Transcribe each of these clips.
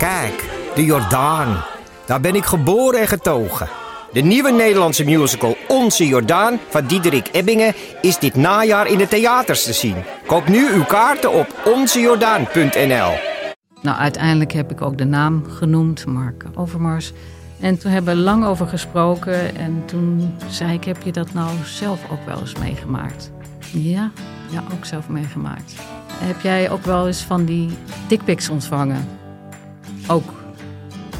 Kijk, de Jordaan. Daar ben ik geboren en getogen. De nieuwe Nederlandse musical Onze Jordaan van Diederik Ebbingen is dit najaar in de theaters te zien. Koop nu uw kaarten op onzejordaan.nl. Nou, uiteindelijk heb ik ook de naam genoemd, Mark Overmars. En toen hebben we lang over gesproken. En toen zei ik, heb je dat nou zelf ook wel eens meegemaakt? Ja, ja, ook zelf meegemaakt. Heb jij ook wel eens van die dickpics ontvangen? Ook.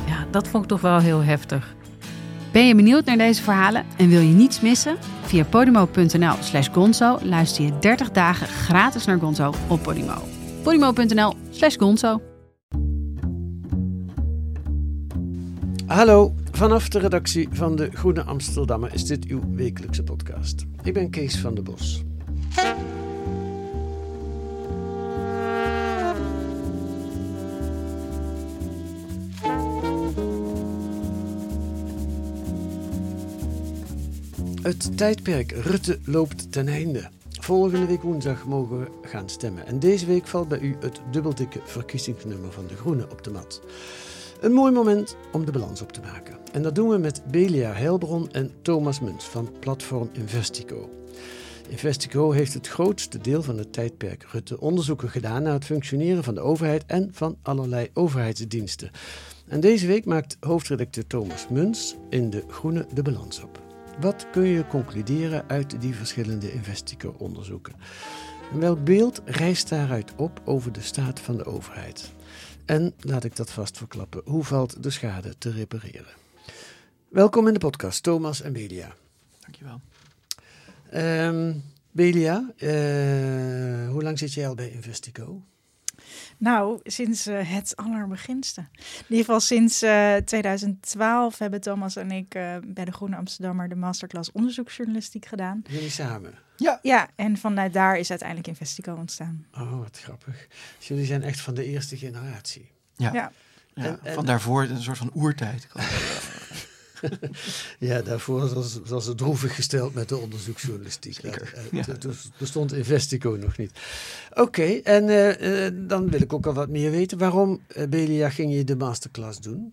Ja, dat vond ik toch wel heel heftig. Ben je benieuwd naar deze verhalen en wil je niets missen? Via podimo.nl slash gonzo luister je 30 dagen gratis naar Gonzo op Podimo. podimo.nl slash gonzo Hallo, vanaf de redactie van de Groene Amsterdammer is dit uw wekelijkse podcast. Ik ben Kees van der Bos. Het tijdperk Rutte loopt ten einde. Volgende week woensdag mogen we gaan stemmen. En deze week valt bij u het dubbeldikke verkiezingsnummer van de Groenen op de mat. Een mooi moment om de balans op te maken. En dat doen we met Belia Heilbron en Thomas Muns van platform Investico. Investico heeft het grootste deel van het tijdperk Rutte onderzoeken gedaan naar het functioneren van de overheid en van allerlei overheidsdiensten. En deze week maakt hoofdredacteur Thomas Muns in De Groene de balans op. Wat kun je concluderen uit die verschillende Investico-onderzoeken? welk beeld rijst daaruit op over de staat van de overheid? En laat ik dat vast verklappen, hoe valt de schade te repareren? Welkom in de podcast, Thomas en Belia. Dankjewel. Um, Belia, uh, hoe lang zit jij al bij Investico? Nou, sinds uh, het allerbeginste. In ieder geval sinds uh, 2012 hebben Thomas en ik uh, bij de Groene Amsterdammer de masterclass onderzoeksjournalistiek gedaan. Jullie samen? Ja. Ja, en vanuit daar is uiteindelijk Investico ontstaan. Oh, wat grappig. Dus jullie zijn echt van de eerste generatie. Ja. ja. ja en, en, van daarvoor een soort van oertijd. ja, daarvoor was, was het droevig gesteld met de onderzoeksjournalistiek. Zeker. Ja. Toen bestond Investico nog niet. Oké, en uh, uh, dan wil ik ook al wat meer weten. Waarom, Belia, ging je de masterclass doen?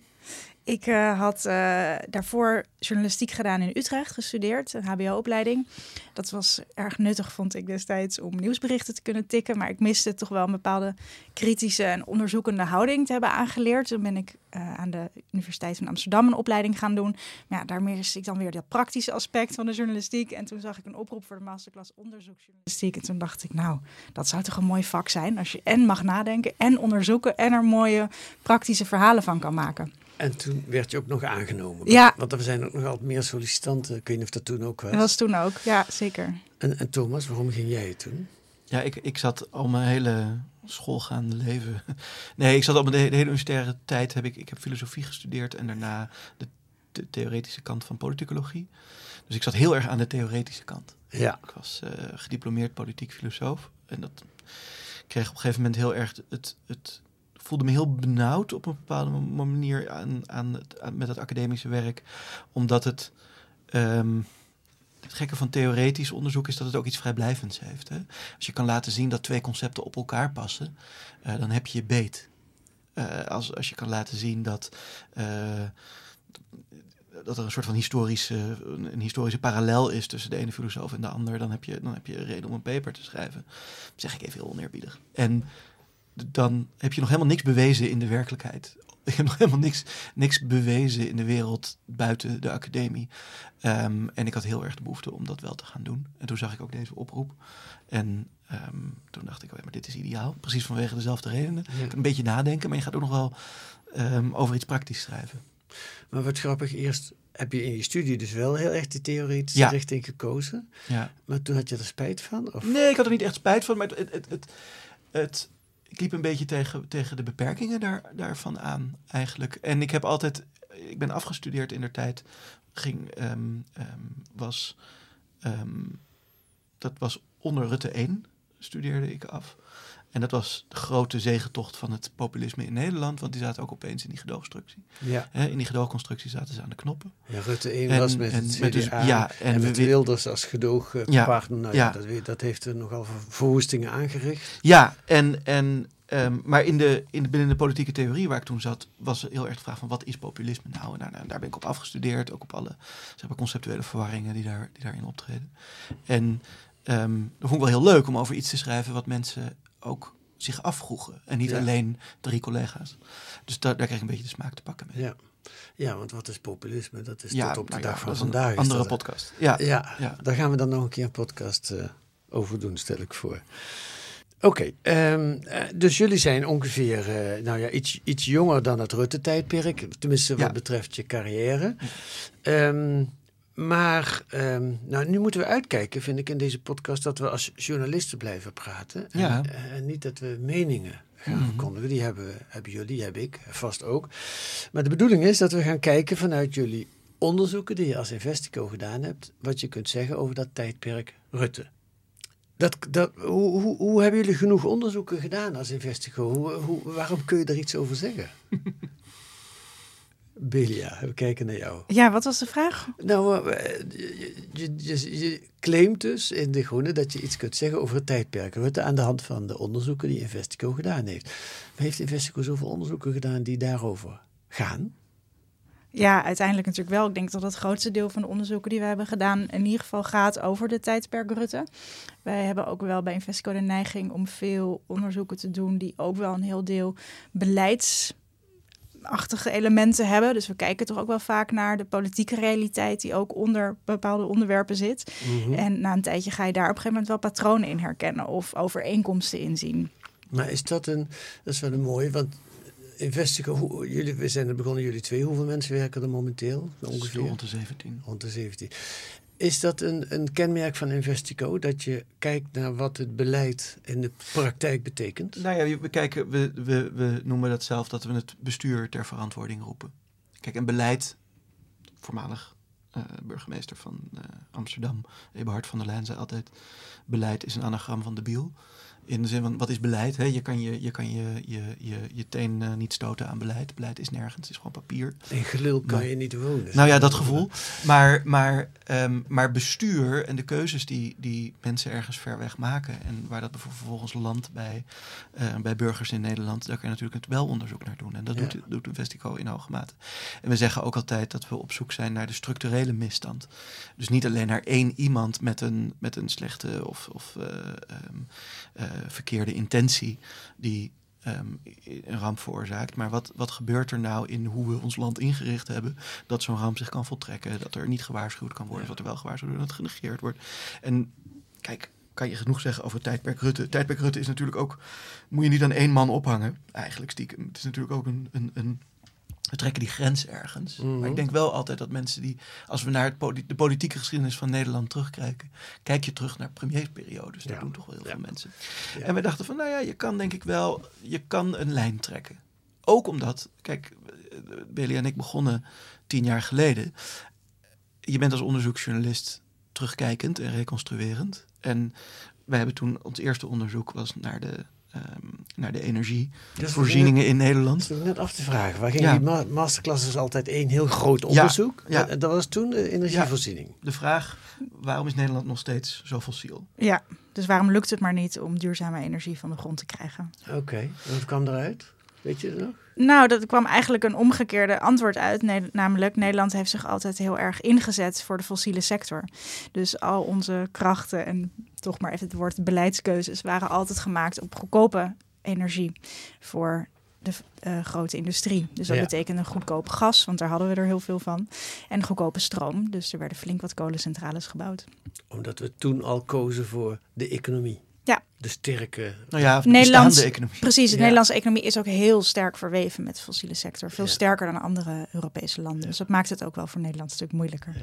Ik uh, had uh, daarvoor journalistiek gedaan in Utrecht, gestudeerd, een HBO-opleiding. Dat was erg nuttig, vond ik destijds, om nieuwsberichten te kunnen tikken. Maar ik miste toch wel een bepaalde kritische en onderzoekende houding te hebben aangeleerd. Toen ben ik uh, aan de Universiteit van Amsterdam een opleiding gaan doen. Maar ja, daarmee miste ik dan weer dat praktische aspect van de journalistiek. En toen zag ik een oproep voor de masterclass onderzoeksjournalistiek. En toen dacht ik, nou, dat zou toch een mooi vak zijn als je en mag nadenken en onderzoeken en er mooie praktische verhalen van kan maken. En toen werd je ook nog aangenomen. Ja. Want er zijn ook nog altijd meer sollicitanten. Ik weet niet of dat toen ook was. Dat was toen ook, ja, zeker. En, en Thomas, waarom ging jij toen? Ja, ik, ik zat al mijn hele schoolgaande leven. Nee, ik zat al mijn de, hele universitaire tijd. Heb ik, ik heb filosofie gestudeerd en daarna de, de theoretische kant van politicologie. Dus ik zat heel erg aan de theoretische kant. Ja. Ik was uh, gediplomeerd politiek filosoof. En dat kreeg op een gegeven moment heel erg het, het voelde me heel benauwd op een bepaalde manier aan, aan, het, met het academische werk. Omdat het. Um, het gekke van theoretisch onderzoek is dat het ook iets vrijblijvends heeft. Hè? Als je kan laten zien dat twee concepten op elkaar passen, uh, dan heb je beet. Uh, als, als je kan laten zien dat. Uh, dat er een soort van historische, een historische parallel is tussen de ene filosoof en de ander, dan heb je, dan heb je reden om een paper te schrijven. Dat zeg ik even heel oneerbiedig. En dan heb je nog helemaal niks bewezen in de werkelijkheid. Je hebt nog helemaal niks, niks bewezen in de wereld buiten de academie. Um, en ik had heel erg de behoefte om dat wel te gaan doen. En toen zag ik ook deze oproep. En um, toen dacht ik, oh ja, maar dit is ideaal. Precies vanwege dezelfde redenen. Ja. Een beetje nadenken, maar je gaat ook nog wel um, over iets praktisch schrijven. Maar wat grappig, eerst heb je in je studie dus wel heel erg die theoretische ja. richting gekozen. Ja. Maar toen had je er spijt van? Of? Nee, ik had er niet echt spijt van. Maar het, het, het, het, het ik liep een beetje tegen, tegen de beperkingen daar, daarvan aan eigenlijk. En ik heb altijd, ik ben afgestudeerd in der tijd, ging, um, um, was, um, dat was onder Rutte 1 studeerde ik af. En dat was de grote zegentocht van het populisme in Nederland, want die zaten ook opeens in die gedoogconstructie. Ja. Hè, in die gedoogconstructie zaten ze aan de knoppen. ja, Rutte 1 En- was met en het met dus- ja, en met we- Wilders als gedoogpartner. Nou ja, Ja. dat, weet- dat heeft er nogal ver- verwoestingen aangericht. Ja, en, en, ehm, maar in de, in de, binnen de politieke theorie waar ik toen zat, was er heel erg de vraag van wat is populisme nou? En daar, daar- daar ben ik op afgestudeerd, ook op alle zeg maar, conceptuele verwarringen die, daar, die daarin optreden. En ehm dat vond ik wel heel leuk om over iets te schrijven wat mensen ook zich afvroegen. En niet Ja. alleen drie collega's. Dus daar, daar kreeg ik een beetje de smaak te pakken mee. Ja. ja, want wat is populisme? Dat is Ja, tot op de nou ja, dag van een vandaag. is andere podcast. Ja, Ja, Ja. daar gaan we dan nog een keer een podcast eh, over doen, stel ik voor. Oké, ehm, eh, dus jullie zijn ongeveer eh, nou ja, iets, iets jonger dan het Rutte-tijdperk, tenminste wat betreft je carrière. Ehm, maar ehm, nou, nu moeten we uitkijken, vind ik in deze podcast, dat we als journalisten blijven praten. En, Ja. eh, en niet dat we meningen gaan Mhm. verkondigen. Die hebben, hebben jullie, heb ik, vast ook. Maar de bedoeling is dat we gaan kijken vanuit jullie onderzoeken die je als Investico gedaan hebt, wat je kunt zeggen over dat tijdperk Rutte. Dat, dat, hoe, hoe, hoe hebben jullie genoeg onderzoeken gedaan als Investico? Hoe, hoe, waarom kun je er iets over zeggen? Belia, we kijken naar jou. Ja, wat was de vraag? Nou, eh, je, je, je, je claimt dus in De Groene dat je iets kunt zeggen over het tijdperk Rutte aan de hand van de onderzoeken die Investico gedaan heeft. Maar heeft Investico zoveel onderzoeken gedaan die daarover gaan? Ja, uiteindelijk natuurlijk wel. Ik denk dat het grootste deel van de onderzoeken die we hebben gedaan in ieder geval gaat over de tijdperk Rutte. Wij hebben ook wel bij Investico de neiging om veel onderzoeken te doen die ook wel een heel deel beleidsachtige elementen hebben. Dus we kijken toch ook wel vaak naar de politieke realiteit die ook onder bepaalde onderwerpen zit. En na een tijdje ga je daar op een gegeven moment wel patronen in herkennen of overeenkomsten inzien. Maar is dat een, dat is wel een mooie, want Investico, hoe, jullie, we zijn er begonnen, jullie twee, hoeveel mensen werken er momenteel? Ongeveer rond de 17. rond de 17. Is dat een, een kenmerk van Investico, dat je kijkt naar wat het beleid in de praktijk betekent? Nou ja, we, kijken, we, we, we noemen dat zelf dat we het bestuur ter verantwoording roepen. Kijk, en beleid, voormalig eh, burgemeester van eh, Amsterdam, Eberhard van der Leyen, zei altijd: beleid is een anagram van debiel. In de zin van, wat is beleid? Hè? Je kan je, je, kan je, je, je, je teen eh, niet stoten aan beleid. Beleid is nergens, het is gewoon papier. In gelul kan Maar- je niet wonen. Nou ja, dat gevoel. Maar, maar, ehm, maar bestuur en de keuzes die, die mensen ergens ver weg maken... en waar dat bijvoorbeeld vervolgens landt bij, eh, bij burgers in Nederland... daar kan je natuurlijk het wel onderzoek naar doen. En dat Ja. doet, doet Investico in hoge mate. En we zeggen ook altijd dat we op zoek zijn naar de structurele misstand. Dus niet alleen naar één iemand met een, met een slechte of, of eh, ehm, eh, verkeerde intentie... die ehm, een ramp veroorzaakt. Maar wat, wat gebeurt er nou in hoe we ons land ingericht hebben... dat zo'n ramp zich kan voltrekken, dat er niet gewaarschuwd kan worden... dat er wel gewaarschuwd wordt, dat het genegeerd wordt. En kijk, kan je genoeg zeggen over tijdperk Rutte. Tijdperk Rutte is natuurlijk ook... moet je niet aan één man ophangen, eigenlijk stiekem. Het is natuurlijk ook een... een, een we trekken die grens ergens. Mhm. Maar ik denk wel altijd dat mensen die... als we naar het de politieke geschiedenis van Nederland terugkijken... kijk je terug naar premiersperiodes. Dat doen toch wel heel Ja. veel mensen. Ja. En we dachten van, nou ja, je kan denk ik wel... je kan een lijn trekken. Ook omdat, kijk, Billy en ik begonnen tien jaar geleden. Je bent als onderzoeksjournalist terugkijkend en reconstruerend. En wij hebben toen, ons eerste onderzoek was naar de, naar de energievoorzieningen in Dat Nederland. is net af te vragen. Waar ging Ja. die ma masterclass is altijd één heel groot onderzoek. ja. En dat was toen de energievoorziening. De vraag, waarom is Nederland nog steeds zo fossiel? Ja, dus waarom lukt het maar niet om duurzame energie van de grond te krijgen? Oké, en wat kwam eruit? Weet je nog? Nou, dat kwam eigenlijk een omgekeerde antwoord uit. Namelijk, Nederland heeft zich altijd heel erg ingezet voor de fossiele sector. Dus al onze krachten en toch maar even het woord beleidskeuzes waren altijd gemaakt op goedkope energie voor de eh, grote industrie. Dus dat Ja. betekende goedkope gas, want daar hadden we er heel veel van. En goedkope stroom. Dus er werden flink wat kolencentrales gebouwd. Omdat we toen al kozen voor de economie. Ja. De sterke... Nou ja, de Nederlands- bestaande economie. Precies, de Ja. Nederlandse economie is ook heel sterk verweven met de fossiele sector. Veel Ja. sterker dan andere Europese landen. Dus dat maakt het ook wel voor Nederland een stuk moeilijker.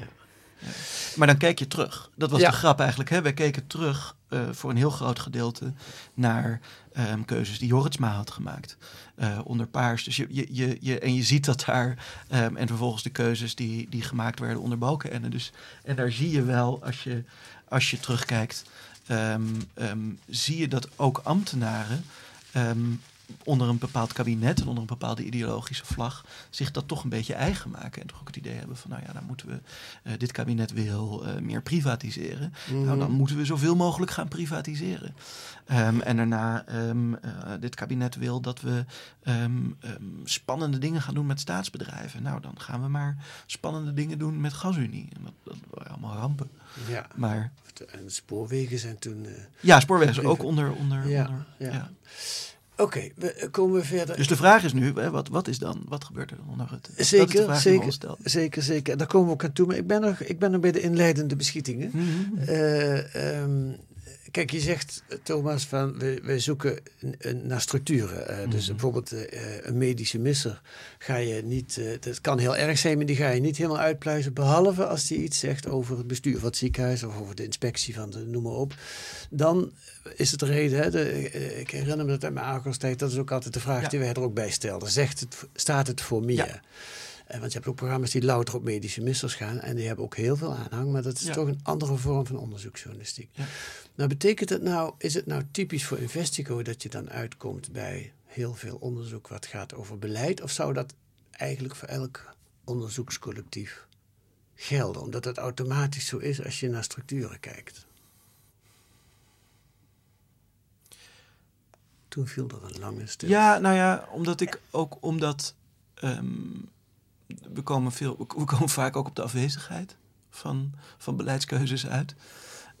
Maar dan kijk je terug. Dat was Ja. de grap eigenlijk. Hè? Wij keken terug eh, voor een heel groot gedeelte naar ehm, keuzes die Jorritsma had gemaakt. eh, onder paars. Dus je, je, je, je, en je ziet dat daar. ehm, en vervolgens de keuzes die, die gemaakt werden onder Balkenende. Dus, en daar zie je wel, als je, als je terugkijkt, ehm, ehm, zie je dat ook ambtenaren ehm, onder een bepaald kabinet en onder een bepaalde ideologische vlag zich dat toch een beetje eigen maken. En toch ook het idee hebben van, nou ja, dan moeten we, eh, dit kabinet wil eh, meer privatiseren. Nou, dan moeten we zoveel mogelijk gaan privatiseren. En daarna, eh, dit kabinet wil dat we spannende dingen gaan doen met staatsbedrijven. Nou, dan gaan we maar spannende dingen doen met GasUnie. En dat, dat waren allemaal rampen. Ja, Maar en spoorwegen zijn toen... eh, ja, spoorwegen is ook onder... onder, Ja, onder ja. ja. Oké, we eh, komen we verder. Dus de vraag is nu, wat, wat is dan, wat gebeurt er onder de Zeker, zeker, zeker, zeker. Daar komen we ook aan toe. Maar ik ben nog, ik ben nog bij de inleidende beschietingen. Mhm. Eh, ehm, kijk, je zegt, Thomas, van wij, wij zoeken een- naar structuren. Eh, Dus Mhm. bijvoorbeeld eh, een medische misser ga je niet, eh, dat kan heel erg zijn, maar die ga je niet helemaal uitpluizen. Behalve als die iets zegt over het bestuur van het ziekenhuis of over de inspectie van de noem maar op. Dan is het de reden, hè, de, eh, ik herinner me dat uit mijn Argos-tijd, dat is ook altijd de vraag Ja. die wij er ook bij stelden. Zegt het, staat het voor meer? Ja. Eh, Want je hebt ook programma's die louter op medische missers gaan en die hebben ook heel veel aanhang, maar dat is Ja. toch een andere vorm van onderzoeksjournalistiek. Ja. Nou, betekent het nou, is het nou typisch voor Investigo dat je dan uitkomt bij heel veel onderzoek wat gaat over beleid, of zou dat eigenlijk voor elk onderzoekscollectief gelden, omdat het automatisch zo is als je naar structuren kijkt? Toen viel er een lange stil. Ja, nou ja, omdat ik ook omdat ehm, we komen veel, we komen vaak ook op de afwezigheid van, van beleidskeuzes uit.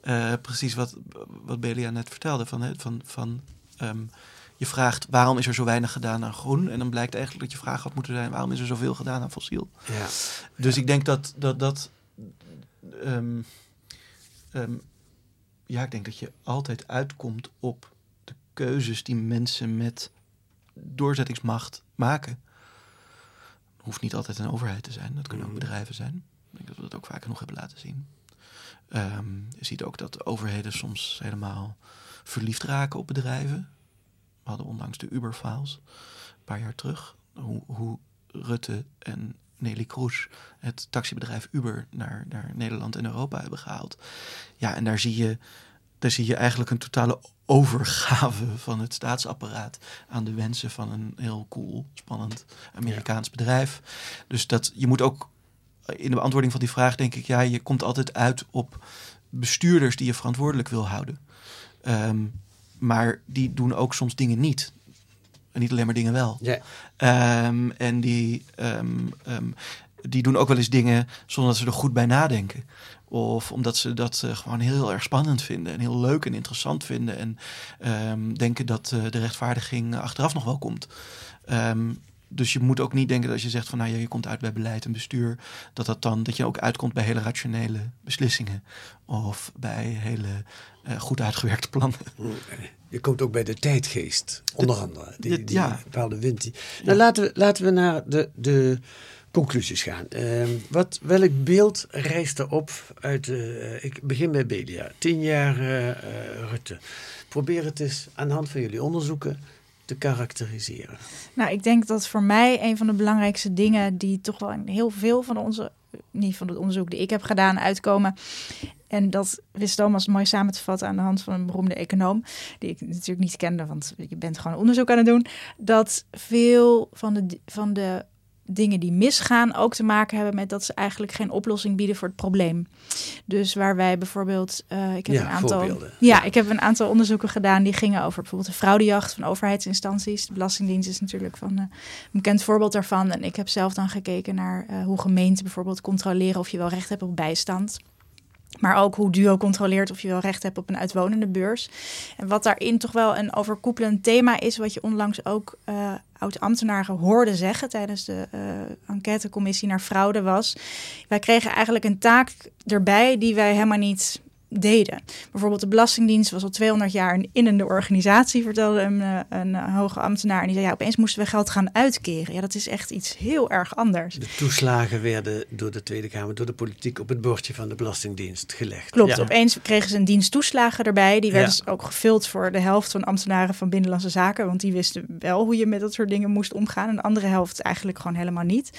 Eh, precies wat, wat Belia net vertelde. Van, van, van, ehm, je vraagt waarom is er zo weinig gedaan aan groen? En dan blijkt eigenlijk dat je vraag had moeten zijn waarom is er zoveel gedaan aan fossiel? Ja. Dus ik denk dat dat. dat ehm, ehm, ja, ik denk dat je altijd uitkomt op de keuzes die mensen met doorzettingsmacht maken. Hoeft niet altijd een overheid te zijn, dat kunnen ook Mhm. bedrijven zijn. Ik denk dat we dat ook vaker nog hebben laten zien. Ehm, je ziet ook dat overheden soms helemaal verliefd raken op bedrijven. We hadden onlangs de Uber-files, een paar jaar terug. Hoe, hoe Rutte en Nelly Kroes het taxibedrijf Uber naar, naar Nederland en Europa hebben gehaald. Ja, en daar zie je, daar zie je eigenlijk een totale overgave van het staatsapparaat aan de wensen van een heel cool, spannend Amerikaans bedrijf. Dus dat je moet ook in de beantwoording van die vraag denk ik, ja, je komt altijd uit op bestuurders die je verantwoordelijk wil houden. Ehm, maar die doen ook soms dingen niet. En niet alleen maar dingen wel. Ja. Ehm, en die, ehm, die doen ook wel eens dingen zonder dat ze er goed bij nadenken. Of omdat ze dat eh, gewoon heel erg spannend vinden en heel leuk en interessant vinden. En ehm, denken dat eh, de rechtvaardiging achteraf nog wel komt. Ehm, dus je moet ook niet denken dat als je zegt van nou ja, je komt uit bij beleid en bestuur, dat dat dan dat je ook uitkomt bij hele rationele beslissingen. Of bij hele eh, goed uitgewerkte plannen. Je komt ook bij de tijdgeest, onder andere. Die, die ja. bepaalde wind. Die... Nou, laten we, laten we naar de, de conclusies gaan. Ehm, wat, welk beeld rijst er op uit eh, ik begin bij Belia. Tien jaar eh, eh, Rutte. Probeer het eens aan de hand van jullie onderzoeken te karakteriseren. Nou, ik denk dat voor mij een van de belangrijkste dingen die toch wel heel veel van onze, niet van het onderzoek die ik heb gedaan, uitkomen. En dat wist Thomas mooi samen te vatten aan de hand van een beroemde econoom, die ik natuurlijk niet kende, want je bent gewoon onderzoek aan het doen. Dat veel van de, van de dingen die misgaan ook te maken hebben met dat ze eigenlijk geen oplossing bieden voor het probleem. Dus waar wij bijvoorbeeld, eh, ik heb Ja, een aantal, ja, ik heb een aantal onderzoeken gedaan die gingen over bijvoorbeeld de fraudejacht van overheidsinstanties. De Belastingdienst is natuurlijk van, eh, een bekend voorbeeld daarvan. En ik heb zelf dan gekeken naar eh, hoe gemeenten bijvoorbeeld controleren of je wel recht hebt op bijstand. Maar ook hoe Duo controleert of je wel recht hebt op een uitwonende beurs. En wat daarin toch wel een overkoepelend thema is, wat je onlangs ook eh oud-ambtenaren hoorde zeggen tijdens de eh, enquêtecommissie naar fraude, was: wij kregen eigenlijk een taak erbij die wij helemaal niet deden. Bijvoorbeeld de Belastingdienst was al 200 jaar een innende organisatie, vertelde een, eh, een eh, hoge ambtenaar. En die zei, ja, opeens moesten we geld gaan uitkeren. Ja, dat is echt iets heel erg anders. De toeslagen werden door de Tweede Kamer, door de politiek op het bordje van de Belastingdienst gelegd. Klopt, Ja. opeens kregen ze een dienst toeslagen erbij. Die werden Ja. dus ook gevuld voor de helft van ambtenaren van Binnenlandse Zaken. Want die wisten wel hoe je met dat soort dingen moest omgaan. En de andere helft eigenlijk gewoon helemaal niet.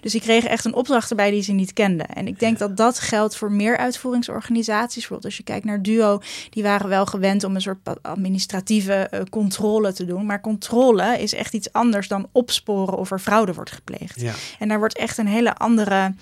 Dus die kregen echt een opdracht erbij die ze niet kenden. En ik denk dat dat geldt voor meer uitvoeringsorganisaties. Bijvoorbeeld Als je kijkt naar Duo, die waren wel gewend om een soort administratieve eh, controle te doen. Maar controle is echt iets anders dan opsporen of er fraude wordt gepleegd. Ja. En daar wordt echt een hele andere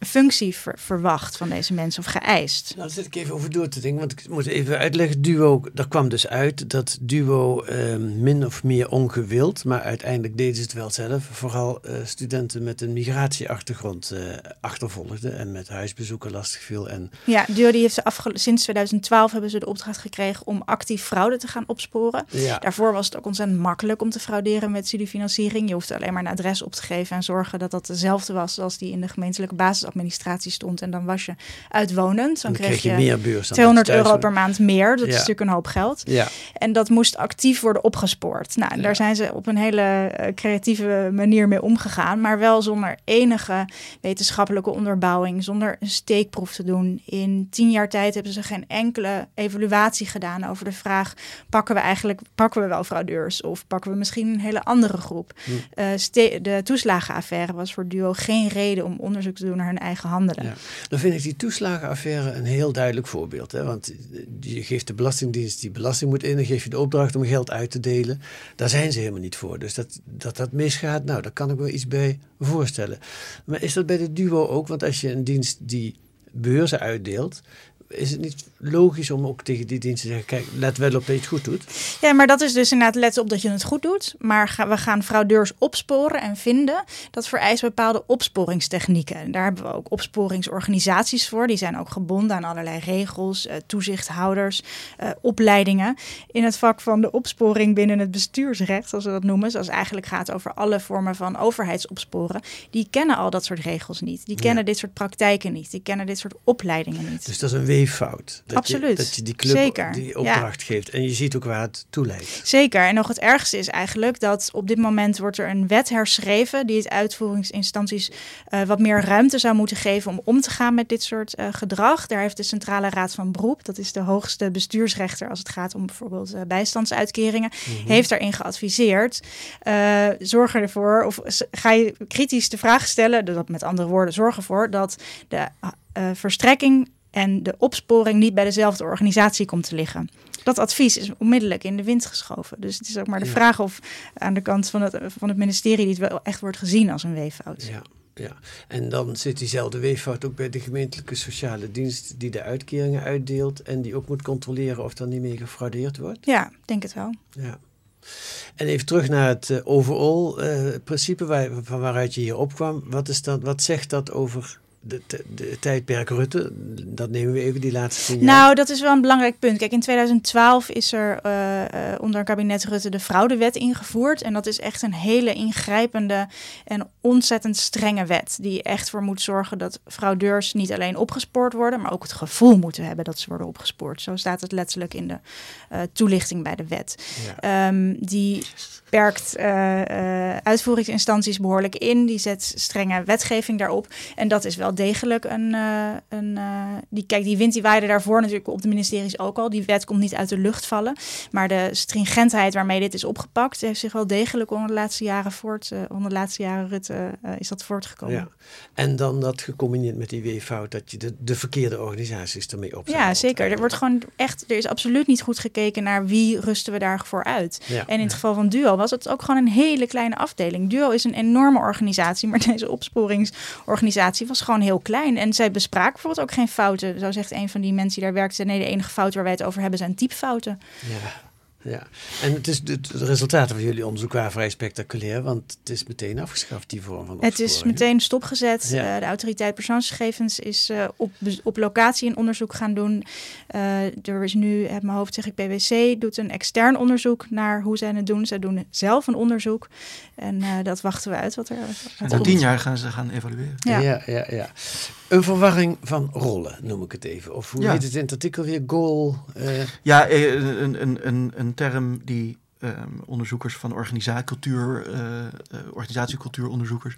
functie ver- verwacht van deze mensen of geëist. Nou, daar zit ik even over door te denken, want ik moet even uitleggen. Duo, daar kwam dus uit dat Duo eh, min of meer ongewild, maar uiteindelijk deden ze het wel zelf, vooral eh, studenten met een migratieachtergrond eh achtervolgde en met huisbezoeken lastig viel. En Ja, Duo die heeft ze sinds 2012 hebben ze de opdracht gekregen om actief fraude te gaan opsporen. ja, Daarvoor was het ook ontzettend makkelijk om te frauderen met studiefinanciering. Je hoefde alleen maar een adres op te geven en zorgen dat dat dezelfde was als die in de gemeentelijke basisadministratie stond. En dan was je uitwonend. Dan, dan kreeg je, meer beurs dan 200 dat je thuis euro per maand meer. Dat is natuurlijk een hoop geld. Ja, En dat moest actief worden opgespoord. Nou, Ja. daar zijn ze op een hele eh, creatieve manier mee omgegaan. Maar wel zonder enige wetenschappelijke onderbouwing. Zonder een steekproef te doen. In tien jaar tijd hebben ze geen enkele evaluatie gedaan over de vraag... pakken we eigenlijk pakken we wel fraudeurs? Of pakken we misschien een hele andere groep? Hm. Eh, de toeslagenaffaire was voor Duo geen reden om onderzoek te doen hun eigen handelen. Ja. Dan vind ik die toeslagenaffaire een heel duidelijk voorbeeld. Hè? Want je geeft de Belastingdienst die belasting moet in, geef je de opdracht om geld uit te delen. Daar zijn ze helemaal niet voor. Dus dat dat, dat misgaat, nou, daar kan ik me iets bij voorstellen. Maar is dat bij de duo ook? Want als je een dienst die beurzen uitdeelt, is het niet logisch om ook tegen die dienst te zeggen: kijk, let wel op dat je het goed doet. Ja, maar dat is dus inderdaad letten op dat je het goed doet. Maar ga, we gaan fraudeurs opsporen en vinden. Dat vereist bepaalde opsporingstechnieken. En daar hebben we ook opsporingsorganisaties voor. Die zijn ook gebonden aan allerlei regels, eh, toezichthouders, eh, opleidingen. In het vak van de opsporing binnen het bestuursrecht, zoals we dat noemen. Zoals eigenlijk gaat over alle vormen van overheidsopsporen. Die kennen al dat soort regels niet. Die kennen Ja. dit soort praktijken niet. Die kennen dit soort opleidingen niet. Dus dat is een weeffout. Dat Absoluut. Je, dat je die club Zeker. die Ja. opdracht geeft. En je ziet ook waar het toe leidt. Zeker. En nog het ergste is eigenlijk dat op dit moment wordt er een wet herschreven die het uitvoeringsinstanties eh, wat meer ruimte zou moeten geven om om te gaan met dit soort eh, gedrag. Daar heeft de Centrale Raad van Beroep, dat is de hoogste bestuursrechter als het gaat om bijvoorbeeld eh, bijstandsuitkeringen, heeft daarin geadviseerd. zorg ervoor, of ga je kritisch de vraag stellen, dat met andere woorden, zorg ervoor dat de verstrekking en de opsporing niet bij dezelfde organisatie komt te liggen. Dat advies is onmiddellijk in de wind geschoven. Dus het is ook maar de Ja. vraag of aan de kant van het, van het ministerie dit wel echt wordt gezien als een weeffout. Ja, ja. En dan zit diezelfde weeffout ook bij de gemeentelijke sociale dienst die de uitkeringen uitdeelt en die ook moet controleren of er niet mee gefraudeerd wordt. Ja, denk het wel. Ja. En even terug naar het eh, overall eh, principe waar, van waaruit je hier opkwam. Wat, is dat, wat zegt dat over de, de, tijdperk Rutte? Dat nemen we even die laatste tien. Nou, dat is wel een belangrijk punt. Kijk, in 2012 is er eh, eh, onder het kabinet Rutte de fraudewet ingevoerd. En dat is echt een hele ingrijpende en ontzettend strenge wet. Die echt voor moet zorgen dat fraudeurs niet alleen opgespoord worden, maar ook het gevoel moeten hebben dat ze worden opgespoord. Zo staat het letterlijk in de eh, toelichting bij de wet. Ja. Ehm, die perkt eh, eh, uitvoeringsinstanties behoorlijk in. Die zet strenge wetgeving daarop. En dat is wel degelijk een. een die, kijk, die wind die waaide daarvoor natuurlijk op de ministeries ook al. Die wet komt niet uit de lucht vallen. Maar de stringentheid waarmee dit is opgepakt, heeft zich wel degelijk onder de laatste jaren voort. onder de laatste jaren Rutte is dat voortgekomen. Ja. En dan dat gecombineerd met die weeffout dat je de, de verkeerde organisaties ermee op. Ja, zeker. Er wordt gewoon echt, er is absoluut niet goed gekeken naar wie rusten we daarvoor uit. Ja. En in het geval van Duo was het ook gewoon een hele kleine afdeling. Duo is een enorme organisatie, maar deze opsporingsorganisatie was gewoon heel klein. En zij bespraken bijvoorbeeld ook geen fouten. Zo zegt een van die mensen die daar werkte, nee, de enige fout waar wij het over hebben zijn typfouten. Ja, ja. En het is, de, de resultaten van jullie onderzoek waren vrij spectaculair, want het is meteen afgeschaft, die vorm van Het is meteen stopgezet. Ja. Eh, de autoriteit persoonsgegevens is eh, op, op locatie een onderzoek gaan doen. Eh, er is nu, uit mijn hoofd zeg ik, PwC doet een extern onderzoek naar hoe zij het doen. Zij doen zelf een onderzoek. En eh, dat wachten we uit wat er wat er na tien jaar gaan ze gaan evalueren. Ja. Ja. ja, ja, Een verwarring van rollen, noem ik het even. Of hoe Ja. heet het in het artikel weer? Goal. eh, Ja, eh, een, een, een, een term die ehm, onderzoekers van organisatiecultuur, eh, organisatiecultuuronderzoekers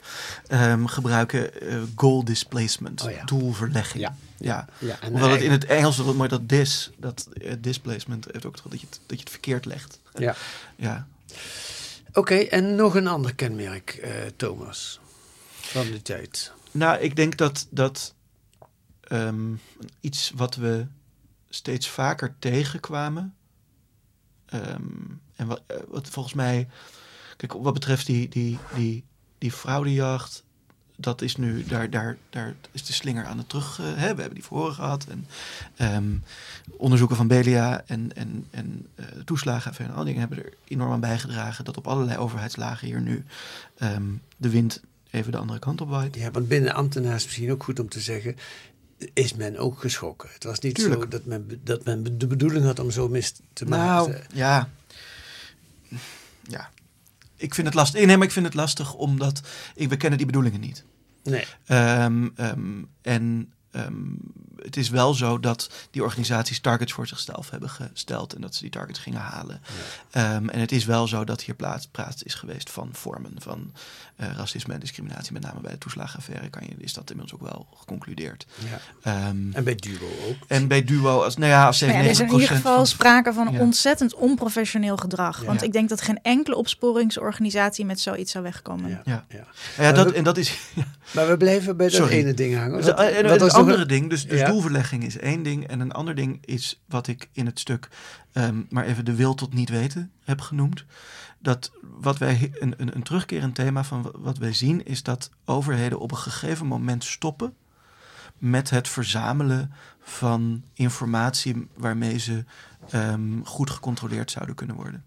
ehm, gebruiken goal displacement, Oh ja. doelverlegging. Ja. Ja. ja, Hoewel het in het Engels wat mooi dat dis, dat displacement heeft ook dat je het, dat je het verkeerd legt. Ja. Ja. Oké, en nog een ander kenmerk, Thomas, van die tijd. Nou, ik denk dat, dat ehm, iets wat we steeds vaker tegenkwamen. Ehm, en wat, eh, wat volgens mij, kijk, wat betreft die, die, die, die fraudejacht, dat is nu, daar, daar, daar is de slinger aan het terug. eh, hè? We hebben die verhoren gehad. En ehm, onderzoeken van Belia en, en, en eh toeslagen en al dingen hebben er enorm aan bijgedragen dat op allerlei overheidslagen hier nu de wind even de andere kant op waait. Ja, want binnen ambtenaren is misschien ook goed om te zeggen, is men ook geschrokken. Het was niet zo dat men, dat men de bedoeling had om zo mis te Nou, maken. ja. Ja. Ik vind het lastig. Nee, maar ik vind het lastig omdat ik, we kennen die bedoelingen niet. Nee. Ehm, ehm, en ehm, het is wel zo dat die organisaties targets voor zichzelf hebben gesteld en dat ze die targets gingen halen. Ehm, en het is wel zo dat hier plaats, praat is geweest van vormen van eh, racisme en discriminatie, met name bij de toeslagenaffaire kan je, is dat inmiddels ook wel geconcludeerd. Ja. Ehm, En bij Duo ook. en bij Duo, als, nou ja, als 97% Maar ja, er is in ieder geval van- sprake van Ja. ontzettend onprofessioneel gedrag. Ja. Want ik denk dat geen enkele opsporingsorganisatie met zoiets zou wegkomen. Ja. Ja. Ja. Ja, dat, en dat is. Maar we blijven bij dat Sorry. ene ding hangen. Dus, Wat- was nog andere ding, dus, dus Ja. doelverlegging is één ding. En een ander ding is wat ik in het stuk ehm, maar even de wil tot niet weten heb genoemd. Dat wat wij een, een, een terugkerend thema van wa- wat wij zien is dat overheden op een gegeven moment stoppen met het verzamelen van informatie waarmee ze ehm, goed gecontroleerd zouden kunnen worden.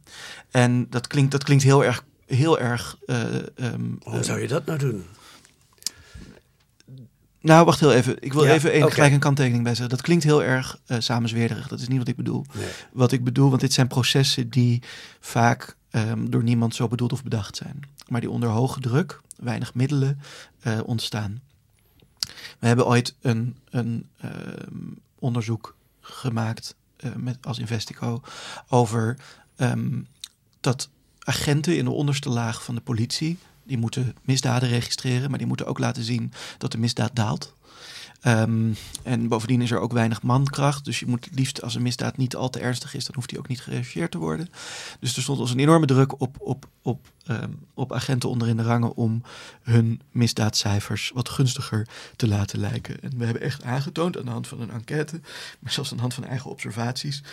En dat klinkt, dat klinkt heel erg, heel erg eh, ehm, Hoe zou je dat nou doen? Nou, wacht heel even. Ik wil Ja, even een, gelijk een kanttekening bij zeggen. Dat klinkt heel erg eh samenzweerderig. Dat is niet wat ik bedoel. Nee. Wat ik bedoel, want dit zijn processen die vaak ehm, door niemand zo bedoeld of bedacht zijn. Maar die onder hoge druk, weinig middelen eh, ontstaan. We hebben ooit een, een ehm, onderzoek gemaakt eh, met, als Investico over ehm, dat agenten in de onderste laag van de politie, die moeten misdaden registreren, maar die moeten ook laten zien dat de misdaad daalt. Ehm, en bovendien is er ook weinig mankracht. Dus je moet het liefst, als een misdaad niet al te ernstig is, dan hoeft die ook niet gerechercheerd te worden. Dus er stond ons een enorme druk op, op, op, ehm, op agenten onderin de rangen om hun misdaadcijfers wat gunstiger te laten lijken. En we hebben echt aangetoond aan de hand van een enquête, maar zelfs aan de hand van eigen observaties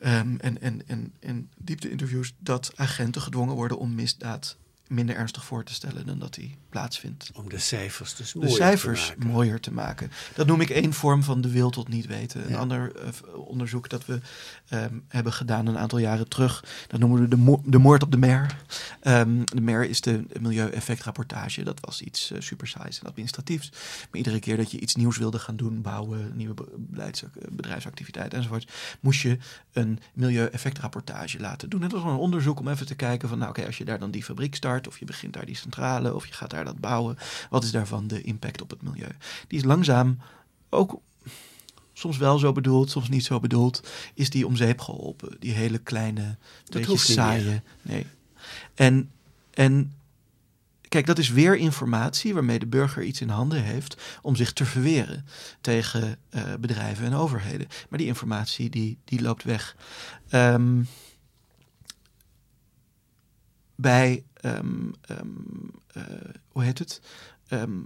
ehm, en, en, en, en diepte-interviews, dat agenten gedwongen worden om misdaad minder ernstig voor te stellen dan dat die plaatsvindt Om de cijfers dus de mooier cijfers te maken. mooier te maken. Dat noem ik één vorm van de wil tot niet weten. Een ander eh, onderzoek dat we ehm, hebben gedaan een aantal jaren terug, dat noemen we de, mo- de moord op de mer. Ehm, de mer is de milieueffectrapportage. Dat was iets eh, super saais en administratiefs. Maar iedere keer dat je iets nieuws wilde gaan doen, bouwen, nieuwe eh, bedrijfsactiviteiten enzovoort, moest je een milieueffectrapportage laten doen. En dat was een onderzoek om even te kijken van, nou oké, als je daar dan die fabriek start, of je begint daar die centrale, of je gaat daar dat bouwen, wat is daarvan de impact op het milieu? Die is langzaam ook soms wel zo bedoeld, soms niet zo bedoeld, is die om zeep geholpen. Die hele kleine, beetje hoeft niet saaie. Nee. En, en kijk, dat is weer informatie waarmee de burger iets in handen heeft om zich te verweren tegen eh, bedrijven en overheden. Maar die informatie die, die loopt weg. Ehm, bij, ehm, ehm, eh, hoe heet het? Ehm,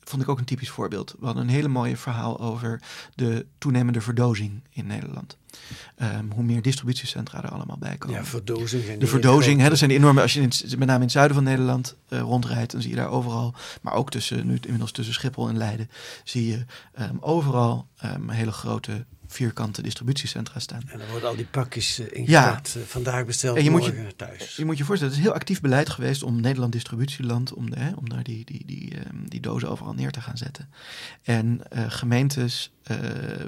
vond ik ook een typisch voorbeeld. We hadden een hele mooie verhaal over de toenemende verdozing in Nederland. Hoe meer distributiecentra er allemaal bij komen. Ja, verdozing. en De verdozing, hè, dat zijn die enorme. Als je in, met name in het zuiden van Nederland eh, rondrijdt, dan zie je daar overal, maar ook tussen nu inmiddels tussen Schiphol en Leiden, zie je overal hele grote vierkante distributiecentra staan. En dan worden al die pakjes eh, ingepakt. eh, vandaag besteld, En je moet je- morgen thuis. Je moet je voorstellen, het is heel actief beleid geweest om Nederland distributieland, om, de, hè, om daar die, die, die, ehm, die dozen overal neer te gaan zetten. En eh, gemeentes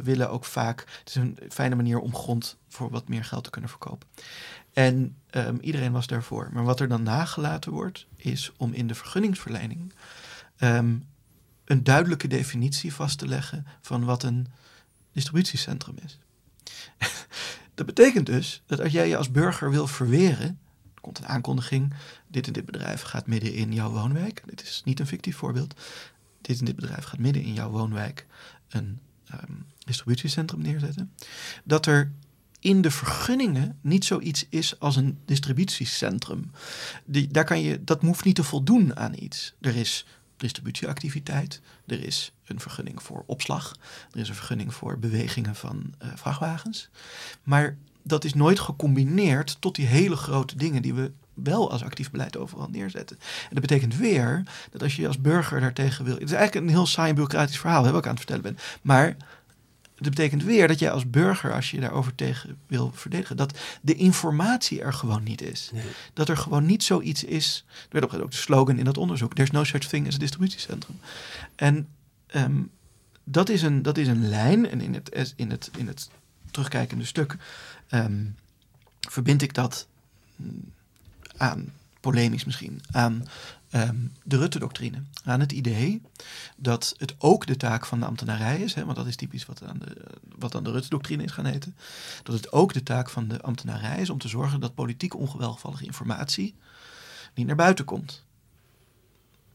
willen ook vaak, het is een fijne manier om grond voor wat meer geld te kunnen verkopen. En ehm, iedereen was daarvoor. Maar wat er dan nagelaten wordt, is om in de vergunningsverlening ehm, een duidelijke definitie vast te leggen van wat een distributiecentrum is. dat betekent dus dat als jij je als burger wil verweren, er komt een aankondiging, dit en dit bedrijf gaat midden in jouw woonwijk. Dit is niet een fictief voorbeeld. Dit en dit bedrijf gaat midden in jouw woonwijk een ehm, distributiecentrum neerzetten. Dat er in de vergunningen niet zoiets is als een distributiecentrum. Die, daar kan je, dat hoeft niet te voldoen aan iets. Er is distributieactiviteit, er is een vergunning voor opslag, er is een vergunning voor bewegingen van eh, vrachtwagens. Maar dat is nooit gecombineerd tot die hele grote dingen die we wel als actief beleid overal neerzetten. En dat betekent weer dat als je als burger daartegen wil. Het is eigenlijk een heel saai bureaucratisch verhaal, hè, wat ik aan het vertellen ben. Maar dat betekent weer dat jij als burger, als je daarover tegen wil verdedigen, dat de informatie er gewoon niet is. Nee. Dat er gewoon niet zoiets is. Er werd op een ook de slogan in dat onderzoek: There's no such thing as a distributiecentrum. En ehm, dat, is een, dat is een lijn. En in het, in het, in het terugkijkende stuk ehm, verbind ik dat mm, aan, polemisch misschien, aan ehm, de Rutte-doctrine. Aan het idee dat het ook de taak van de ambtenarij is, hè, want dat is typisch wat, aan de, wat dan de Rutte-doctrine is gaan heten. Dat het ook de taak van de ambtenarij is om te zorgen dat politiek ongewelgevallige informatie niet naar buiten komt.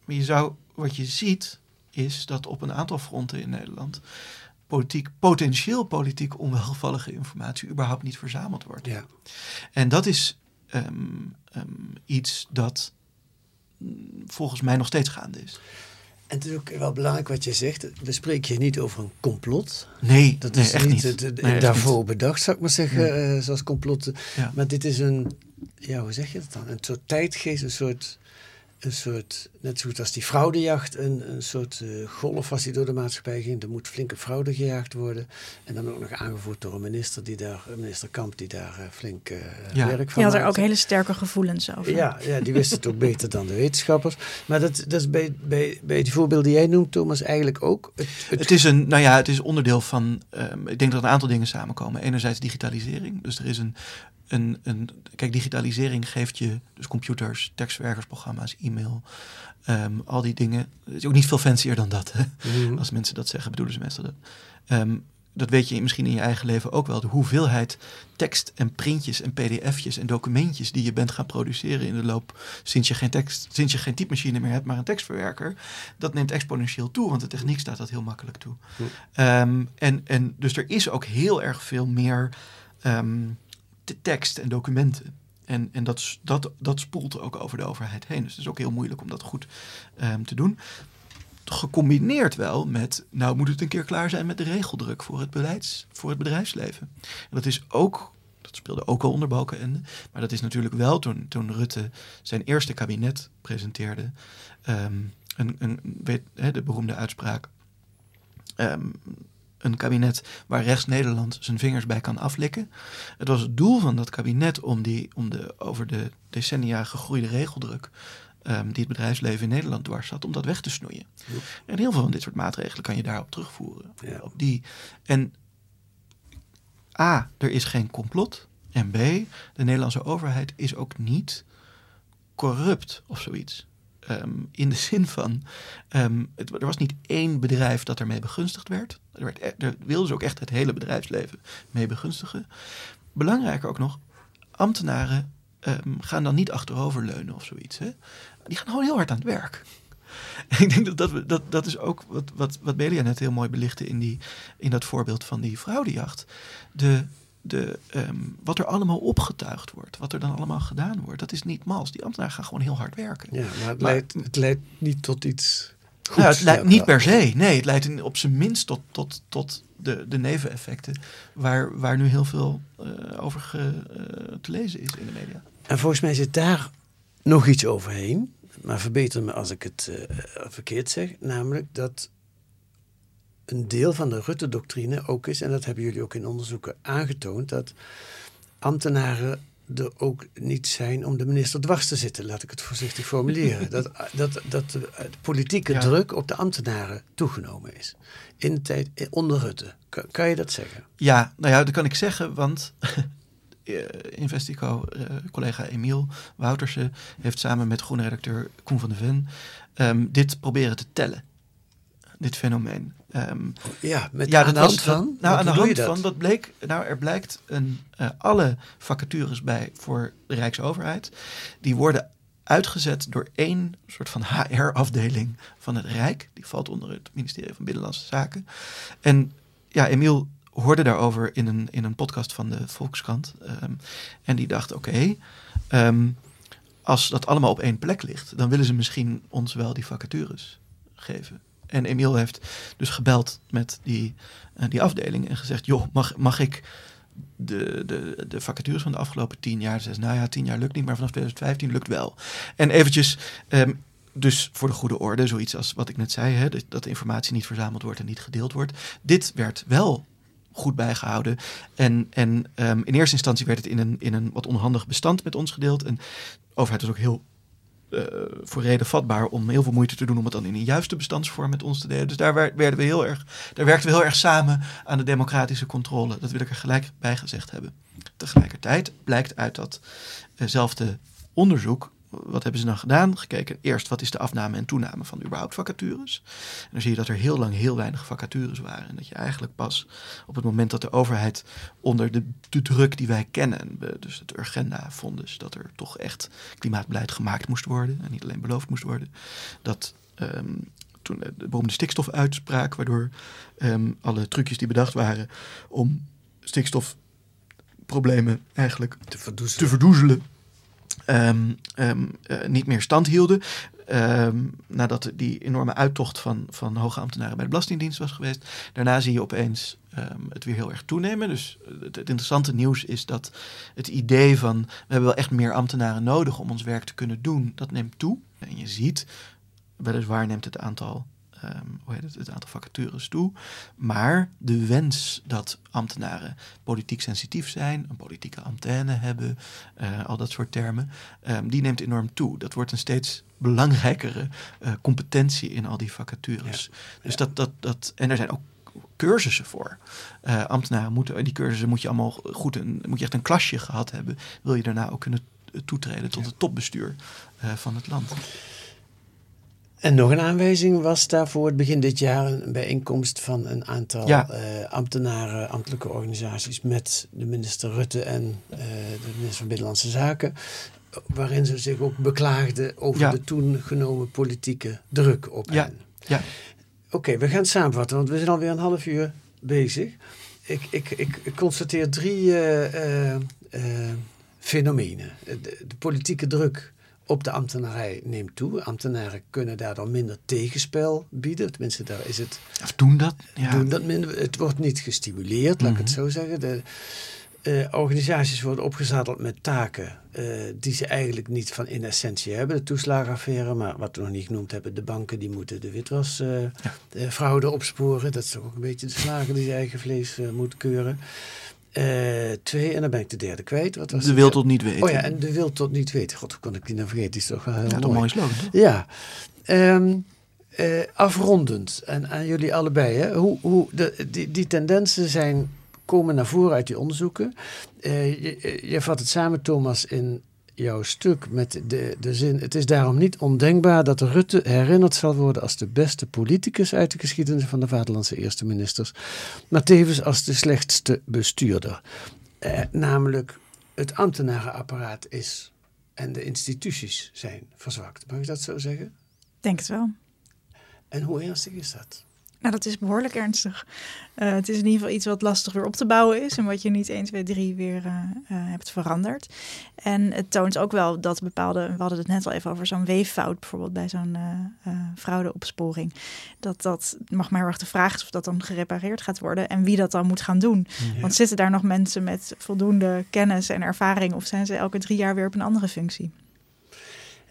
Maar je zou, wat je ziet, is dat op een aantal fronten in Nederland politiek, potentieel politiek onwelgevallige informatie überhaupt niet verzameld wordt. Ja. En dat is ehm, ehm, iets dat volgens mij nog steeds gaande is. En het is ook wel belangrijk wat je zegt. We spreken hier niet over een complot. Nee, Dat nee, is echt niet, niet. het- het- Nee, echt daarvoor niet. bedacht, zou ik maar zeggen, eh, zoals complotten. Ja. Maar dit is een, ja, hoe zeg je dat dan? Een soort tijdgeest, een soort, een soort net zo goed als die fraudejacht, een, een soort eh, golf was die door de maatschappij ging. Er moet flinke fraude gejaagd worden. En dan ook nog aangevoerd door een minister, die daar, minister Kamp, die daar eh, flink eh, Ja. werk Je van had er ook hele sterke gevoelens over. Ja, ja, die wist het ook beter dan de wetenschappers. Maar dat, dat is bij, bij, bij die voorbeelden die jij noemt, Thomas, eigenlijk ook. Het, het- Het is een, nou ja, het is onderdeel van. ehm, ik denk dat een aantal dingen samenkomen. Enerzijds digitalisering. Dus er is een, een, een. Kijk, digitalisering geeft je dus computers, tekstverwerkersprogramma's, e-mail, ehm, al die dingen. Het is ook niet veel fancier dan dat. Hè? Mhm. Als mensen dat zeggen, bedoelen ze meestal dat. Ehm, dat weet je misschien in je eigen leven ook wel. De hoeveelheid tekst en printjes en pdf'jes en documentjes die je bent gaan produceren in de loop sinds je geen tekst, sinds je geen typemachine meer hebt, maar een tekstverwerker, dat neemt exponentieel toe, want de techniek staat dat heel makkelijk toe. Ehm, en, en dus er is ook heel erg veel meer te- tekst en documenten. En, en dat, dat, dat spoelt ook over de overheid heen. Dus het is ook heel moeilijk om dat goed ehm, te doen gecombineerd wel met, nou moet het een keer klaar zijn met de regeldruk voor het, beleids, voor het bedrijfsleven. En dat is ook, dat speelde ook al onder Balkenende, maar dat is natuurlijk wel toen, toen Rutte zijn eerste kabinet presenteerde, ehm, een, een, weet, hè, de beroemde uitspraak, ehm, een kabinet waar rechts Nederland zijn vingers bij kan aflikken. Het was het doel van dat kabinet om, die, om de over de decennia gegroeide regeldruk ehm, die het bedrijfsleven in Nederland dwars zat, om dat weg te snoeien. Ja. En heel veel van dit soort maatregelen kan je daarop terugvoeren. Ja. Op die. En A, er is geen complot. En B, de Nederlandse overheid is ook niet corrupt of zoiets. Ehm, in de zin van, ehm, er was niet één bedrijf dat ermee begunstigd werd. Er, werd e- er wilden ze ook echt het hele bedrijfsleven mee begunstigen. Belangrijker ook nog, ambtenaren ehm, gaan dan niet achteroverleunen of zoiets. Hè? Die gaan gewoon heel hard aan het werk. Ik denk dat dat, dat, dat is ook wat, wat, wat Belia net heel mooi belichtte in, die, in dat voorbeeld van die fraudejacht. De, de, ehm, wat er allemaal opgetuigd wordt, wat er dan allemaal gedaan wordt, dat is niet mals. Die ambtenaren gaan gewoon heel hard werken. Ja, maar het, Maar- leidt, het leidt niet tot iets goeds. Nou, het leidt Ja, niet per se. Nee, het leidt in, op zijn minst tot, tot, tot de, de neveneffecten waar, waar nu heel veel eh, over ge- eh, te lezen is in de media. En volgens mij zit daar nog iets overheen. Maar verbeter me als ik het eh, verkeerd zeg. Namelijk dat een deel van de Rutte-doctrine ook is, en dat hebben jullie ook in onderzoeken aangetoond, dat ambtenaren er ook niet zijn om de minister dwars te zitten, laat ik het voorzichtig formuleren. dat, dat, dat de politieke Ja. druk op de ambtenaren toegenomen is. In de tijd eh, onder Rutte. Kan, kan je dat zeggen? Ja, nou ja, dat kan ik zeggen, want eh, Investico, eh, collega Emiel Woutersen, heeft samen met groene redacteur Koen van de Ven ehm, dit proberen te tellen. Dit fenomeen. Ehm, Ja, met ja, aan de hand van? nou, aan de van, wat bleek, nou, er blijkt een, eh, alle vacatures bij voor de Rijksoverheid, die worden uitgezet door één soort van HR-afdeling van het Rijk. Die valt onder het ministerie van Binnenlandse Zaken. En ja, Emiel hoorde daarover in een, in een podcast van de Volkskrant. ehm, en die dacht, oké, ehm, als dat allemaal op één plek ligt, dan willen ze misschien ons wel die vacatures geven. En Emiel heeft dus gebeld met die, eh, die afdeling en gezegd: joh, mag, mag ik de, de, de vacatures van de afgelopen tien jaar. Ze nou ja, tien jaar lukt niet, maar vanaf 2015 lukt wel. En eventjes, ehm, dus voor de goede orde, zoiets als wat ik net zei, hè, dat, dat informatie niet verzameld wordt en niet gedeeld wordt. Dit werd wel goed bijgehouden. En, en ehm, in eerste instantie werd het in een, in een wat onhandig bestand met ons gedeeld. En de overheid was ook heel uh, voor reden vatbaar om heel veel moeite te doen om het dan in een juiste bestandsvorm met ons te delen. Dus daar werden we heel erg, daar werkten we heel erg samen aan de democratische controle. Dat wil ik er gelijk bij gezegd hebben. Tegelijkertijd blijkt uit datzelfde onderzoek wat hebben ze dan gedaan? Gekeken eerst wat is de afname en toename van überhaupt vacatures. En dan zie je dat er heel lang heel weinig vacatures waren. En dat je eigenlijk pas op het moment dat de overheid onder de, de druk die wij kennen, dus het Urgenda-fonds, dat er toch echt klimaatbeleid gemaakt moest worden. En niet alleen beloofd moest worden. Dat um, toen de beroemde stikstofuitspraak, waardoor um, alle trucjes die bedacht waren om stikstofproblemen eigenlijk te verdoezelen, te verdoezelen um, um, uh, niet meer stand hielden. Um, nadat die enorme uittocht van, van hoge ambtenaren bij de Belastingdienst was geweest. Daarna zie je opeens het weer heel erg toenemen. Dus het, het, interessante nieuws is dat het idee van we hebben wel echt meer ambtenaren nodig om ons werk te kunnen doen, dat neemt toe. En je ziet, weliswaar neemt het aantal um, hoe heet het, het aantal vacatures toe. Maar de wens dat ambtenaren politiek sensitief zijn, een politieke antenne hebben, uh, al dat soort termen, um, die neemt enorm toe. Dat wordt een steeds belangrijkere uh, competentie in al die vacatures. Ja. Dus Dat, dat, dat, en er zijn ook cursussen voor. Uh, ambtenaren moeten, die cursussen moet je allemaal goed, een, moet je echt een klasje gehad hebben, wil je daarna ook kunnen toetreden tot het topbestuur van het land. En nog een aanwijzing was daarvoor het begin dit jaar een bijeenkomst van een aantal ja. uh, ambtenaren, ambtelijke organisaties met de minister Rutte en uh, de minister van Binnenlandse Zaken. Waarin ze zich ook beklaagden over ja. de toen genomen politieke druk op ja. hen. Ja. Oké, okay, we gaan samenvatten, want we zijn alweer een half uur bezig. Ik, ik, ik, ik constateer drie uh, fenomenen. De, de politieke druk op de ambtenarij neemt toe. Ambtenaren kunnen daar dan minder tegenspel bieden. Tenminste, daar is het. Of doen dat? Ja. Doen dat minder. Het wordt niet gestimuleerd, laat ik het zo zeggen. De uh, organisaties worden opgezadeld met taken uh, die ze eigenlijk niet van in essentie hebben. De toeslagenaffaire, maar wat we nog niet genoemd hebben, de banken die moeten de witwasfraude uh, ja. opsporen. Dat is toch ook een beetje de slager die zijn eigen vlees moeten keuren. Uh, twee, en dan ben ik de derde kwijt. Wat was de wil tot niet weten. Oh ja, en de wil tot niet weten. God, hoe kon ik die nou vergeten? Die is toch wel heel ja, mooi. mooi slogan. Ja. Um, uh, afrondend, en aan jullie allebei. Hè? Hoe, hoe de, die, die tendensen zijn, komen naar voren uit die onderzoeken. Uh, je, je vat het samen, Thomas, in jouw stuk met de, de zin: Het is daarom niet ondenkbaar dat Rutte herinnerd zal worden als de beste politicus uit de geschiedenis van de vaderlandse eerste ministers, maar tevens als de slechtste bestuurder. Eh, namelijk, het ambtenarenapparaat is en de instituties zijn verzwakt. Mag ik dat zo zeggen? Denk het wel. En hoe ernstig is dat? Nou, dat is behoorlijk ernstig. Uh, het is in ieder geval iets wat lastig weer op te bouwen is en wat je niet 1, 2, 3 weer uh, uh, hebt veranderd. En het toont ook wel dat bepaalde, we hadden het net al even over zo'n weeffout bijvoorbeeld bij zo'n fraudeopsporing. Dat dat mag maar erg de vraag is of dat dan gerepareerd gaat worden en wie dat dan moet gaan doen. Ja. Want zitten daar nog mensen met voldoende kennis en ervaring of zijn ze elke drie jaar weer op een andere functie?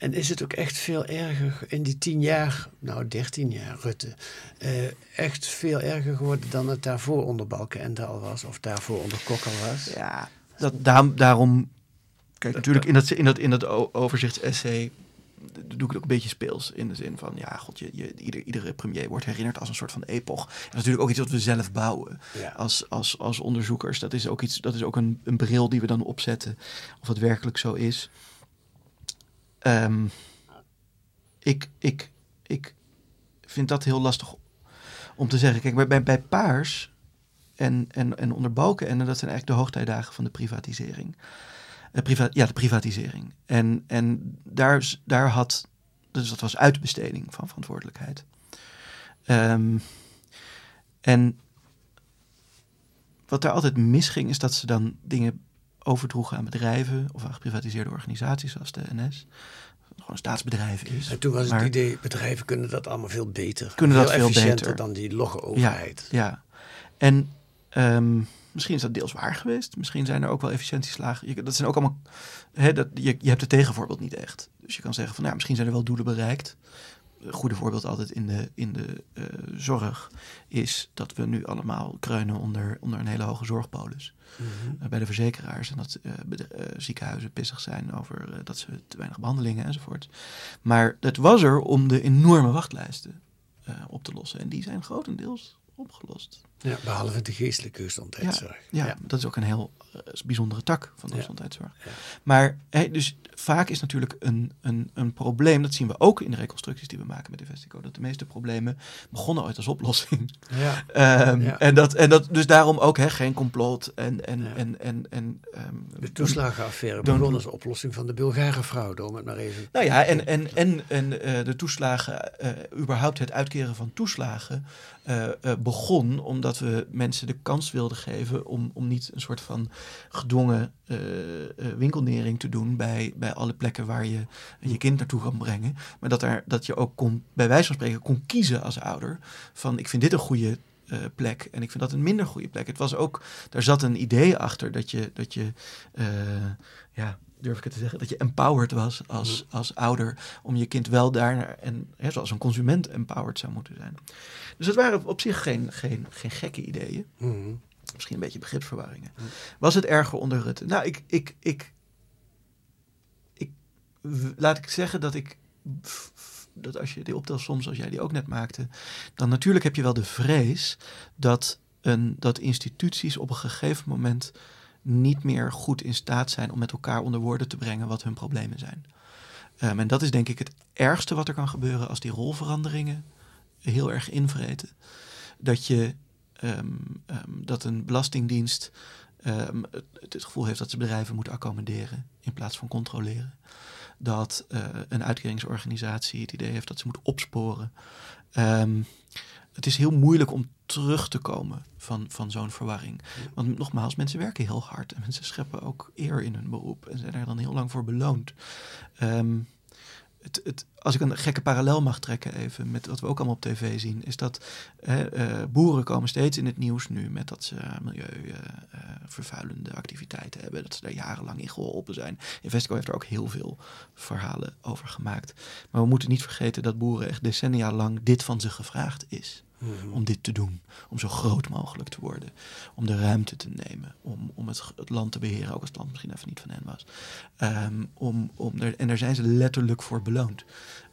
En is het ook echt veel erger in die tien jaar, nou dertien jaar Rutte, uh, echt veel erger geworden dan het daarvoor onder Balkenende al was of daarvoor onder Kok al was? Ja, dat, daar, daarom, kijk natuurlijk in dat, in dat, in dat overzichtsessay doe ik het ook een beetje speels. In de zin van, ja, god, je, je, ieder, iedere premier wordt herinnerd als een soort van epoch. En dat is natuurlijk ook iets wat we zelf bouwen ja. als, als, als onderzoekers. Dat is ook, iets, dat is ook een, een bril die we dan opzetten, of het werkelijk zo is. Um, ik, ik, ik vind dat heel lastig om te zeggen. Kijk, bij, bij Paars en, en, en onder Balken, en dat zijn eigenlijk de hoogtijdagen van de privatisering. Uh, priva ja, de privatisering. En, en daar, daar had, dus dat was uitbesteding van verantwoordelijkheid. Um, en wat daar altijd misging, is dat ze dan dingen overdroegen aan bedrijven of aan geprivatiseerde organisaties zoals de NS. gewoon een staatsbedrijf is. En toen was het idee, bedrijven kunnen dat allemaal veel beter. Kunnen dat veel efficiënter beter. dan die logge overheid. Ja, en ehm, misschien is dat deels waar geweest. Misschien zijn er ook wel efficiëntieslagen. Je, dat zijn ook allemaal. Hè, dat, je, je hebt het tegenvoorbeeld niet echt. Dus je kan zeggen van, nou, misschien zijn er wel doelen bereikt. Een goede voorbeeld altijd in de, in de eh, zorg is dat we nu allemaal kreunen onder, onder een hele hoge zorgpolis. Mhm. Eh, bij de verzekeraars en dat eh, ziekenhuizen pissig zijn over dat ze te weinig behandelingen enzovoort. Maar het was er om de enorme wachtlijsten op te lossen. En die zijn grotendeels opgelost. Ja, behalve de geestelijke gezondheidszorg. Ja, dat is ook een heel eh, bijzondere tak van de Ja. gezondheidszorg. Ja. Maar hè, dus vaak is natuurlijk een, een, een probleem, dat zien we ook in de reconstructies die we maken met Investico, dat de meeste problemen begonnen ooit als oplossing. Ja. Ehm, Ja. En, dat, en dat dus daarom ook hè, geen complot en, en, Ja. en, en, en ehm, De toeslagenaffaire begon als oplossing van de Bulgare fraude, om het maar even... Nou ja, en, en, en, en eh, de toeslagen, eh, überhaupt het uitkeren van toeslagen, eh, eh, begon omdat we mensen de kans wilden geven om, om niet een soort van gedwongen eh, eh, winkelnering te doen bij, bij alle plekken waar je je kind naartoe kan brengen. Maar dat, er, dat je ook kon, bij wijze van spreken kon kiezen als ouder van ik vind dit een goede eh, plek en ik vind dat een minder goede plek. Het was ook, daar zat een idee achter dat je, dat je ja, durf ik het te zeggen, dat je empowered was als, als ouder om je kind wel daar en hè, zoals een consument empowered zou moeten zijn. Dus het waren op zich geen, geen, geen gekke ideeën. Mhm. Misschien een beetje begripsverwarringen. Was het erger onder Rutte? Nou, ik, ik, ik, ik laat ik zeggen dat ik dat als je die optelsom zoals jij die ook net maakte, dan natuurlijk heb je wel de vrees dat een dat instituties op een gegeven moment niet meer goed in staat zijn om met elkaar onder woorden te brengen wat hun problemen zijn. Ehm, en dat is denk ik het ergste wat er kan gebeuren als die rolveranderingen heel erg invreten. Dat je ehm, ehm, dat een belastingdienst het, het gevoel heeft dat ze bedrijven moet accommoderen in plaats van controleren. Dat eh, een uitkeringsorganisatie het idee heeft dat ze moet opsporen. Ehm, het is heel moeilijk om terug te komen van, van zo'n verwarring. Want nogmaals, mensen werken heel hard en mensen scheppen ook eer in hun beroep en zijn er dan heel lang voor beloond. Ehm, het, als ik een gekke parallel mag trekken even met wat we ook allemaal op tv zien, is dat hè, eh, boeren komen steeds in het nieuws nu met dat ze milieuvervuilende activiteiten hebben, dat ze daar jarenlang in geholpen zijn. Investico heeft er ook heel veel verhalen over gemaakt. Maar we moeten niet vergeten dat boeren echt decennia lang dit van ze gevraagd is Mhm. om dit te doen. Om zo groot mogelijk te worden. Om de ruimte te nemen. Om, om het, het land te beheren, ook als het land misschien even niet van hen was. Ehm, om, om er, en daar zijn ze letterlijk voor beloond.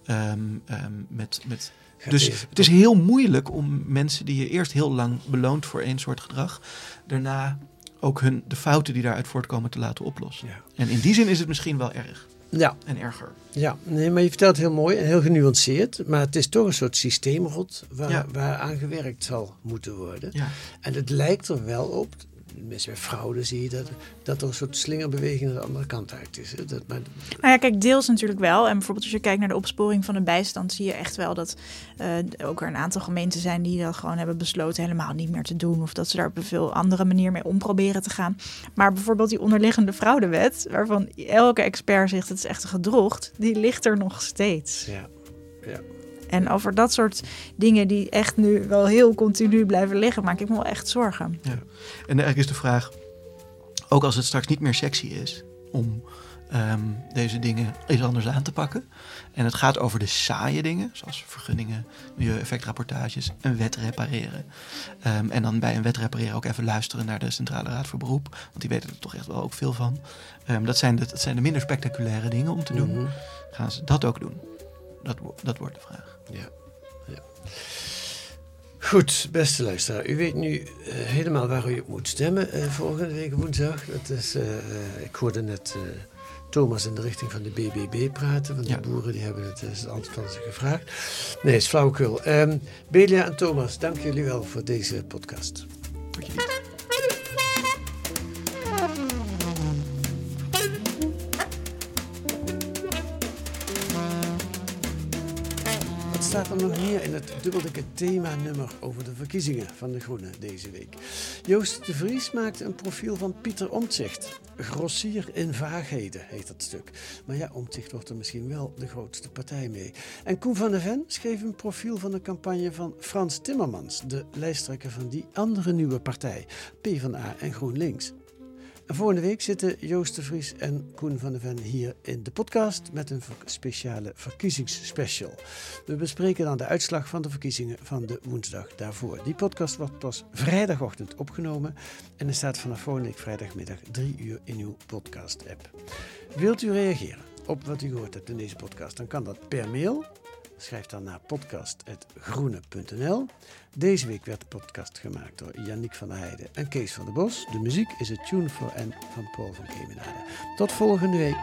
Ehm, ehm, met, met, Gaat dus het is heel moeilijk om mensen die je eerst heel lang beloont voor één soort gedrag, daarna ook hun, de fouten die daaruit voortkomen te laten oplossen. Ja. En in die zin is het misschien wel erg Ja, en erger. ja, nee, maar je vertelt heel mooi en heel genuanceerd. Maar het is toch een soort systeemrot waar, Ja. waar aan gewerkt zal moeten worden. Ja. En het lijkt er wel op, mensen bij fraude zie je dat, dat er een soort slingerbeweging naar de andere kant uit is. Hè? Dat, maar, Nou ja, kijk, deels natuurlijk wel. En bijvoorbeeld als je kijkt naar de opsporing van de bijstand, zie je echt wel dat eh, ook er een aantal gemeenten zijn die dat gewoon hebben besloten helemaal niet meer te doen. Of dat ze daar op een veel andere manier mee om proberen te gaan. Maar bijvoorbeeld die onderliggende fraudewet, waarvan elke expert zegt het is echt een gedrocht, die ligt er nog steeds. ja, ja. En over dat soort dingen die echt nu wel heel continu blijven liggen, maak ik me wel echt zorgen. Ja. En eigenlijk is de vraag, ook als het straks niet meer sexy is om ehm, deze dingen eens anders aan te pakken. En het gaat over de saaie dingen, zoals vergunningen, milieueffectrapportages, een wet repareren. Ehm, en dan bij een wet repareren ook even luisteren naar de Centrale Raad voor Beroep, want die weten er toch echt wel ook veel van. Ehm, dat, zijn de, dat zijn de minder spectaculaire dingen om te doen. Mhm. Gaan ze dat ook doen? Dat, dat wordt de vraag. Ja, ja. Goed, beste luisteraar. U weet nu eh, helemaal waar u op moet stemmen eh, volgende week woensdag. Dat is, eh, ik hoorde net Thomas in de richting van de BBB praten. Want Ja. de boeren die hebben het, het antwoord van ze gevraagd. Nee, is flauwekul. Ehm Belia en Thomas, dank jullie wel voor deze podcast. Tot je staat er nog meer in het dubbeldikke thema-nummer over de verkiezingen van de Groenen deze week? Joost de Vries maakte een profiel van Pieter Omtzigt. Grossier in vaagheden heet dat stuk. Maar ja, Omtzigt wordt er misschien wel de grootste partij mee. En Koen van der Ven schreef een profiel van de campagne van Frans Timmermans, de lijsttrekker van die andere nieuwe partij, PvdA en GroenLinks. En volgende week zitten Joost de Vries en Koen van der Ven hier in de podcast met een speciale verkiezingsspecial. We bespreken dan de uitslag van de verkiezingen van de woensdag daarvoor. Die podcast wordt pas vrijdagochtend opgenomen en er staat vanaf volgende week vrijdagmiddag drie uur in uw podcast-app. Wilt u reageren op wat u gehoord hebt in deze podcast, dan kan dat per mail Schrijf dan naar podcast.groene.nl. Deze week werd de podcast gemaakt door Yannick van der Heijden en Kees van der Bos. De muziek is het Tune for N van Paul van Kemenade. Tot volgende week.